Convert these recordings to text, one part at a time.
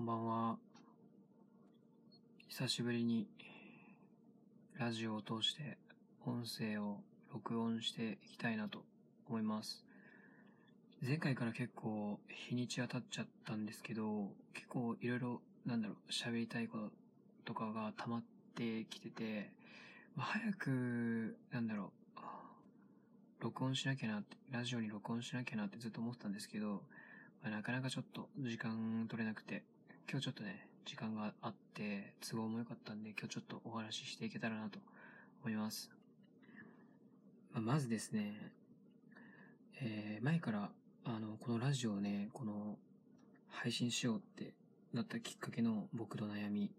こんばんは。久しぶりにラジオを通して音声を録音していきたいなと思います。前回から結構日にちは経っちゃったんですけど、結構いろいろなんだろう、喋りたいこととかが溜まってきてて、ま早く、なんだろう、録音しなきゃなって、ラジオに録音しなきゃなってずっと思ってたんですけど、まあなかなかちょっと時間取れなくて、今日ちょっとね、時間があって、都合も良かったんで、今日ちょっとお話ししていけたらなと思います。ままずですね、えー前から、あの、このラジオをね、この、配信しようってなったきっかけの僕の悩み、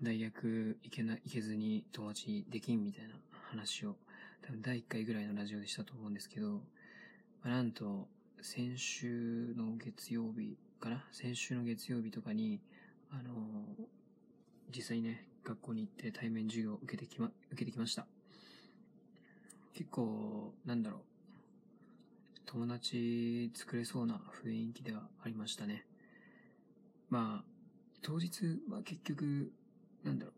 大学行けな、行けずに友達できんみたいな話を、多分第1回ぐらいのラジオでしたと思うんですけど、まあなんと、先週の月曜日かな？先週の月曜日とかに、あの実際にね、学校に行って対面授業を受けてきま、受けてきました。結構、なんだろう。友達作れそうな雰囲気ではありましたね。まあ、当日は結局、なんだろう。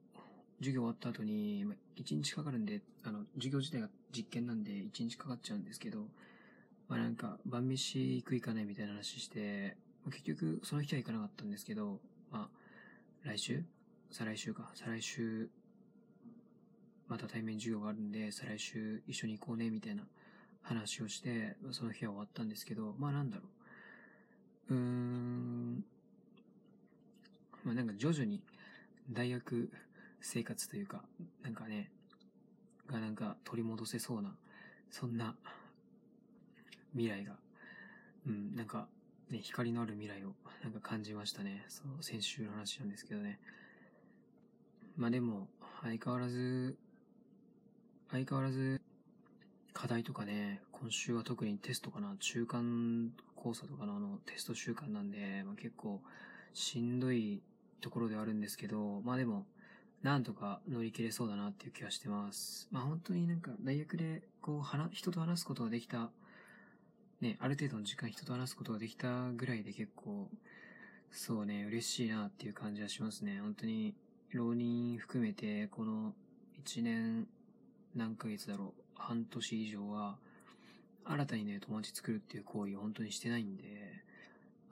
授業終わった後に、まあ、1日かかるんで、あの、授業自体が実験なんで1日かかっちゃうんですけど、まあなんか、晩飯行く行かないみたいな話して、結局その日は行かなかったんですけど、まあ、来週？再来週か。再来週、また対面授業があるんで、再来週一緒に行こうね、みたいな話をして、その日は終わったんですけど、まあなんだろう。うーん、まあなんか徐々に大学生活というか、なんかね、がなんか取り戻せそうな、そんな未来が、うん、なんか、ね、光のある未来をなんか感じましたね。そう、先週の話なんですけどね。まあでも、相変わらず、相変わらず、課題とかね、今週は特にテストかな、中間考査とかのあのテスト週間なんで、まあ、結構しんどいところではあるんですけど、まあでも、なんとか乗り切れそうだなっていう気はしてます。まあ本当になんか大学でこう、人と話すことができたね、ある程度の時間人と話すことができたぐらいで結構、そうね、嬉しいなっていう感じはしますね。本当に、浪人含めて、この1年何ヶ月だろう、半年以上は、新たにね、友達作るっていう行為を本当にしてないんで、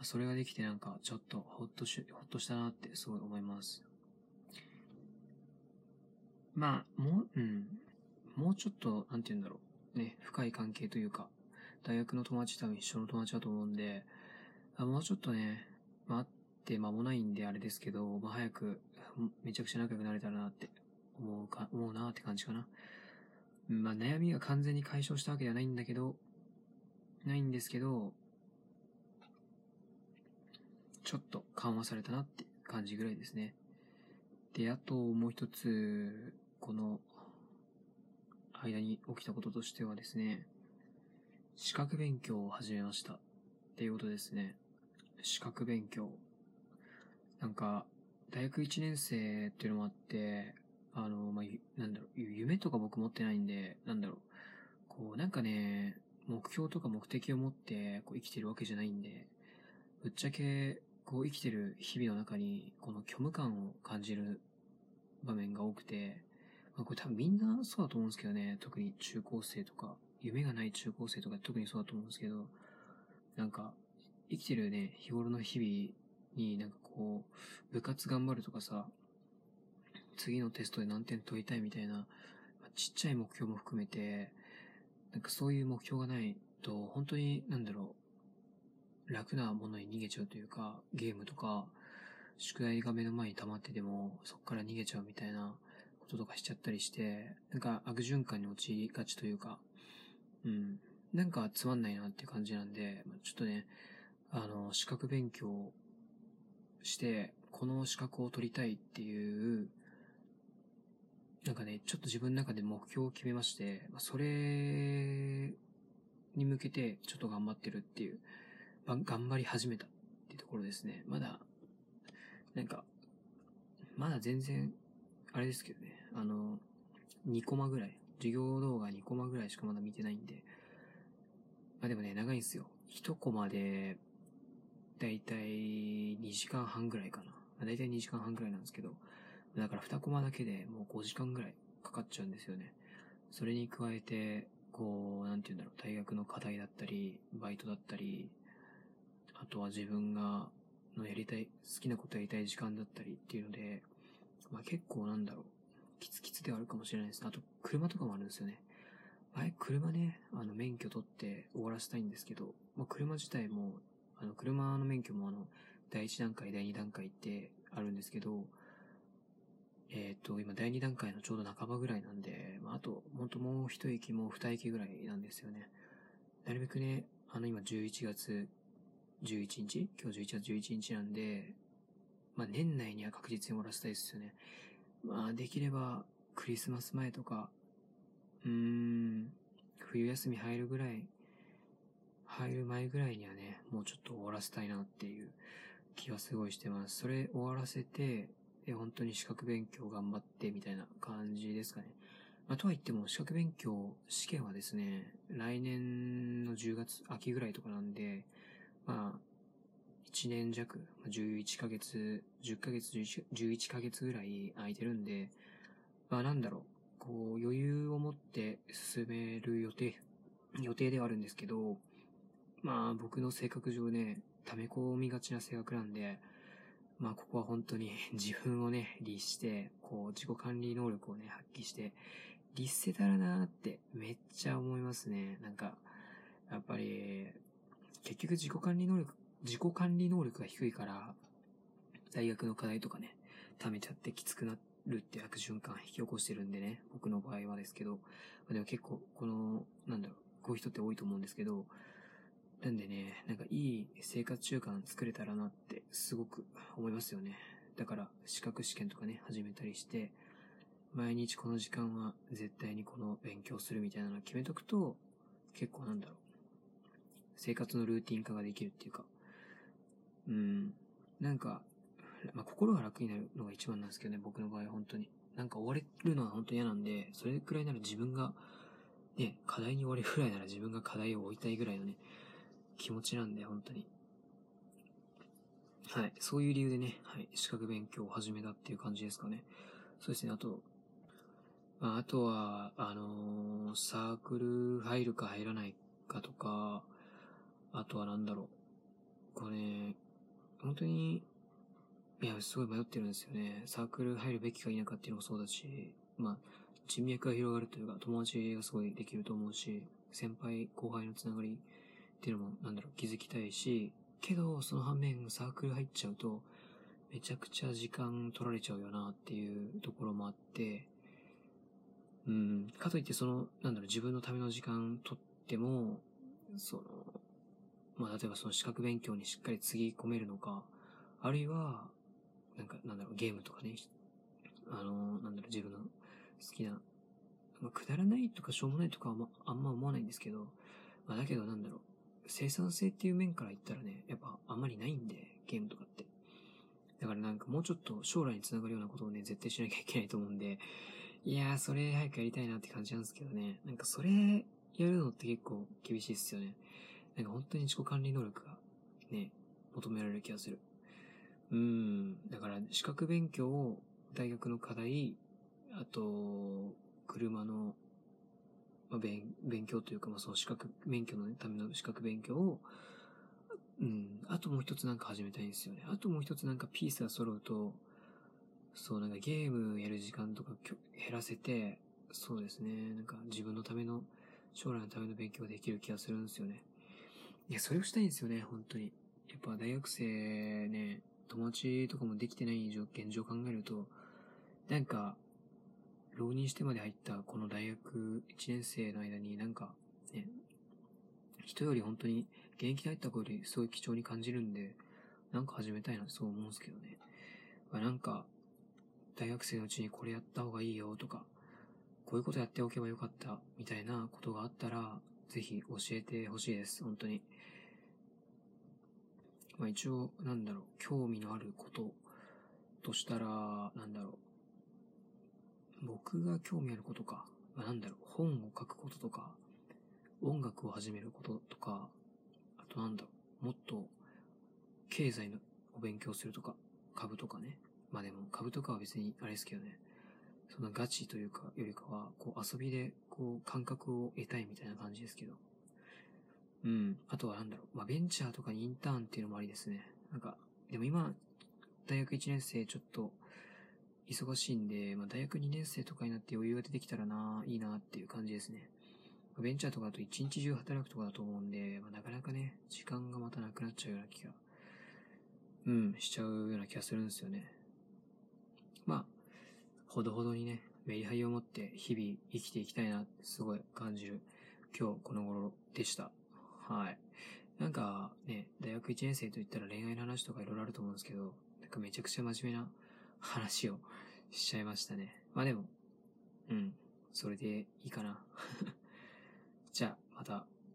それができてなんか、ちょっとほっとし、ほっとしたなってすごい思います。まあ、もう、うん、もうちょっと、なんて言うんだろう、ね、深い関係というか、大学の友達多分一緒の友達だと思うんで、あもうちょっとね、まあ、会って間もないんであれですけど、まあ、早く、めちゃくちゃ仲良くなれたらなって思うか、思うなって感じかな。まあ、悩みが完全に解消したわけではないんだけど、ないんですけど、ちょっと緩和されたなって感じぐらいですね。で、あともう一つ、この間に起きたこととしてはですね、資格勉強を始めました。っていうことですね。資格勉強。なんか、大学1年生っていうのもあって、あの、まあ、なんだろう、夢とか僕持ってないんで、なんだろう、こう、なんかね、目標とか目的を持って、こう、生きてるわけじゃないんで、ぶっちゃけ、こう、生きてる日々の中に、この虚無感を感じる場面が多くて、まあ、これ多分みんなそうだと思うんですけどね、特に中高生とか、夢がない中高生とか特にそうだと思うんですけど、なんか、生きてるね、日頃の日々になんかこう、部活頑張るとかさ、次のテストで何点取りたいみたいな、ちっちゃい目標も含めて、なんかそういう目標がないと、本当になんだろう、楽なものに逃げちゃうというか、ゲームとか、宿題が目の前に溜まってても、そこから逃げちゃうみたいなこととかしちゃったりして、なんか悪循環に陥りがちというか、うん。なんかつまんないなっていう感じなんで、ちょっとね、あの、資格勉強して、この資格を取りたいっていう、なんかね、ちょっと自分の中で目標を決めまして、それに向けてちょっと頑張ってるっていう、ま頑張り始めたっていうところですね。まだ、なんか、まだ全然、あれですけどね、あの、2コマぐらい、授業動画2コマぐらいしかまだ見てないんで、まあでもね、長いんですよ。1コマで、だいたい2時間半ぐらいかな。まあ、大体2時間半ぐらいなんですけど、だから2コマだけでもう5時間ぐらいかかっちゃうんですよね。それに加えて、こう、なんて言うんだろう、大学の課題だったり、バイトだったり、あとは自分が、のやりたい、好きなことやりたい時間だったりっていうので、まあ結構なんだろう、キツキツではあるかもしれないです。あと、車とかもあるんですよね。前、車ね、あの、免許取って終わらせたいんですけど、まあ車自体も、あの、車の免許もあの、第1段階、第2段階ってあるんですけど、えっ、ー、と、今第2段階のちょうど半ばぐらいなんで、まあ、あと、ほんともう一息もう二息ぐらいなんですよね。なるべくね、あの今11月11日？今日11月11日なんで、まあ、年内には確実に終わらせたいですよね。まあ、できれば、クリスマス前とか、うーん、冬休み入るぐらい、入る前ぐらいにはね、もうちょっと終わらせたいなっていう気はすごいしてます。それ終わらせて、で、本当に資格勉強頑張ってみたいな感じですかね。まあ、とは言っても資格勉強、試験はですね、来年の10月、秋ぐらいとかなんで、まあ、1年弱、11ヶ月、10ヶ月、11ヶ月ぐらい空いてるんで、まあなんだろう、こう余裕を持って進める予定、予定ではあるんですけど、まあ僕の性格上ね、溜め込みがちな性格なんで、まあここは本当に 自分をね、律して、こう自己管理能力をね、発揮して、律せたらなーってめっちゃ思いますね。なんか、やっぱり、結局自己管理能力、自己管理能力が低いから、大学の課題とかね、溜めちゃってきつくなるって悪循環引き起こしてるんでね、僕の場合はですけど、でも結構、この、なんだろう、こういう人って多いと思うんですけど、なんでね、なんかいい生活習慣作れたらなってすごく思いますよね。だから資格試験とかね、始めたりして、毎日この時間は絶対にこの勉強するみたいなのを決めとくと、結構なんだろう。生活のルーティン化ができるっていうか、うん、なんか、まあ、心が楽になるのが一番なんですけどね、僕の場合本当に。なんか追われるのは本当に嫌なんで、それくらいなら自分が、ね、課題に追われるぐらいなら自分が課題を置いたいぐらいのね、気持ちなんで、本当に。はい。そういう理由でね、はい。資格勉強を始めたっていう感じですかね。そうですね。あと、まあ、あとは、あのー、サークル入るか入らないかとか、あとはなんだろう。これ、ね、本当に、いや、すごい迷ってるんですよね。サークル入るべきか否かっていうのもそうだし、まあ、人脈が広がるというか、友達がすごいできると思うし、先輩、後輩のつながりっていうのも、なんだろう、気づきたいし、けど、その反面、サークル入っちゃうと、めちゃくちゃ時間取られちゃうよなっていうところもあって、うん、かといってその、なんだろう、自分のための時間取っても、その、まあ、例えばその資格勉強にしっかりつぎ込めるのか、あるいは、なんか、なんだろう、ゲームとかね、あの、なんだろう、自分の好きな、まあ、くだらないとかしょうもないとかは、まあ、んま思わないんですけど、まあ、だけどなんだろう、生産性っていう面から言ったらね、やっぱあんまりないんで、ゲームとかって。だからなんかもうちょっと将来につながるようなことをね、絶対しなきゃいけないと思うんで、いやー、それ早くやりたいなって感じなんですけどね。なんかそれやるのって結構厳しいっすよね。なんか本当に自己管理能力がね、求められる気がする。うん。だから資格勉強を大学の課題、あと、車のまあ、勉、勉強というか、まあ、その資格、免許のための資格勉強を、うん、あともう一つなんか始めたいんですよね。あともう一つなんかピースが揃うと、そう、なんかゲームやる時間とか減らせて、そうですね、なんか自分のための、将来のための勉強ができる気がするんですよね。いや、それをしたいんですよね、本当に。やっぱ大学生ね、友達とかもできてない現状を考えると、なんか、浪人してまで入ったこの大学1年生の間になんか、ね、人より本当に現役で入った子よりすごい貴重に感じるんで、なんか始めたいなそう思うんですけどね。まあ、なんか、大学生のうちにこれやった方がいいよとか、こういうことやっておけばよかったみたいなことがあったら、ぜひ教えてほしいです、本当に。まあ一応、なんだろう、興味のあることとしたら、なんだろう、僕が興味あることか、まあ、なんだろう、本を書くこととか、音楽を始めることとか、あとなんだろう、もっと経済のお勉強するとか、株とかね。まあでも株とかは別にあれですけどね。そんなガチというか、よりかは、こう遊びで、こう感覚を得たいみたいな感じですけど。うん。あとはなんだろう。まあベンチャーとかにインターンっていうのもありですね。なんか、でも今、大学1年生ちょっと、忙しいんで、まあ、大学2年生とかになって余裕が出てきたらな、いいなっていう感じですね。ベンチャーとかだと一日中働くとかだと思うんで、まあ、なかなかね、時間がまたなくなっちゃうような気が、うん、しちゃうような気がするんですよね。まあ、ほどほどにね、メリハリを持って日々生きていきたいな、すごい感じる今日この頃でした。はい。なんかね、大学1年生といったら恋愛の話とかいろいろあると思うんですけど、なんかめちゃくちゃ真面目な話をしちゃいましたね。まあでも、うん、それでいいかな。じゃあ、また